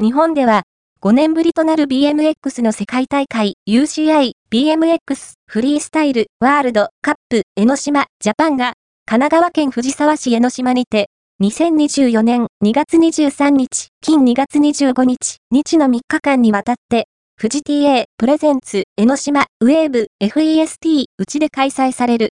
日本では、5年ぶりとなる BMX の世界大会 UCI BMX フリースタイルワールドカップ江ノ島ジャパンが神奈川県藤沢市江ノ島にて2024年2月23日、近2月25日、日の3日間にわたって、富士 TA プレゼンツ江ノ島ウェーブ FEST うちで開催される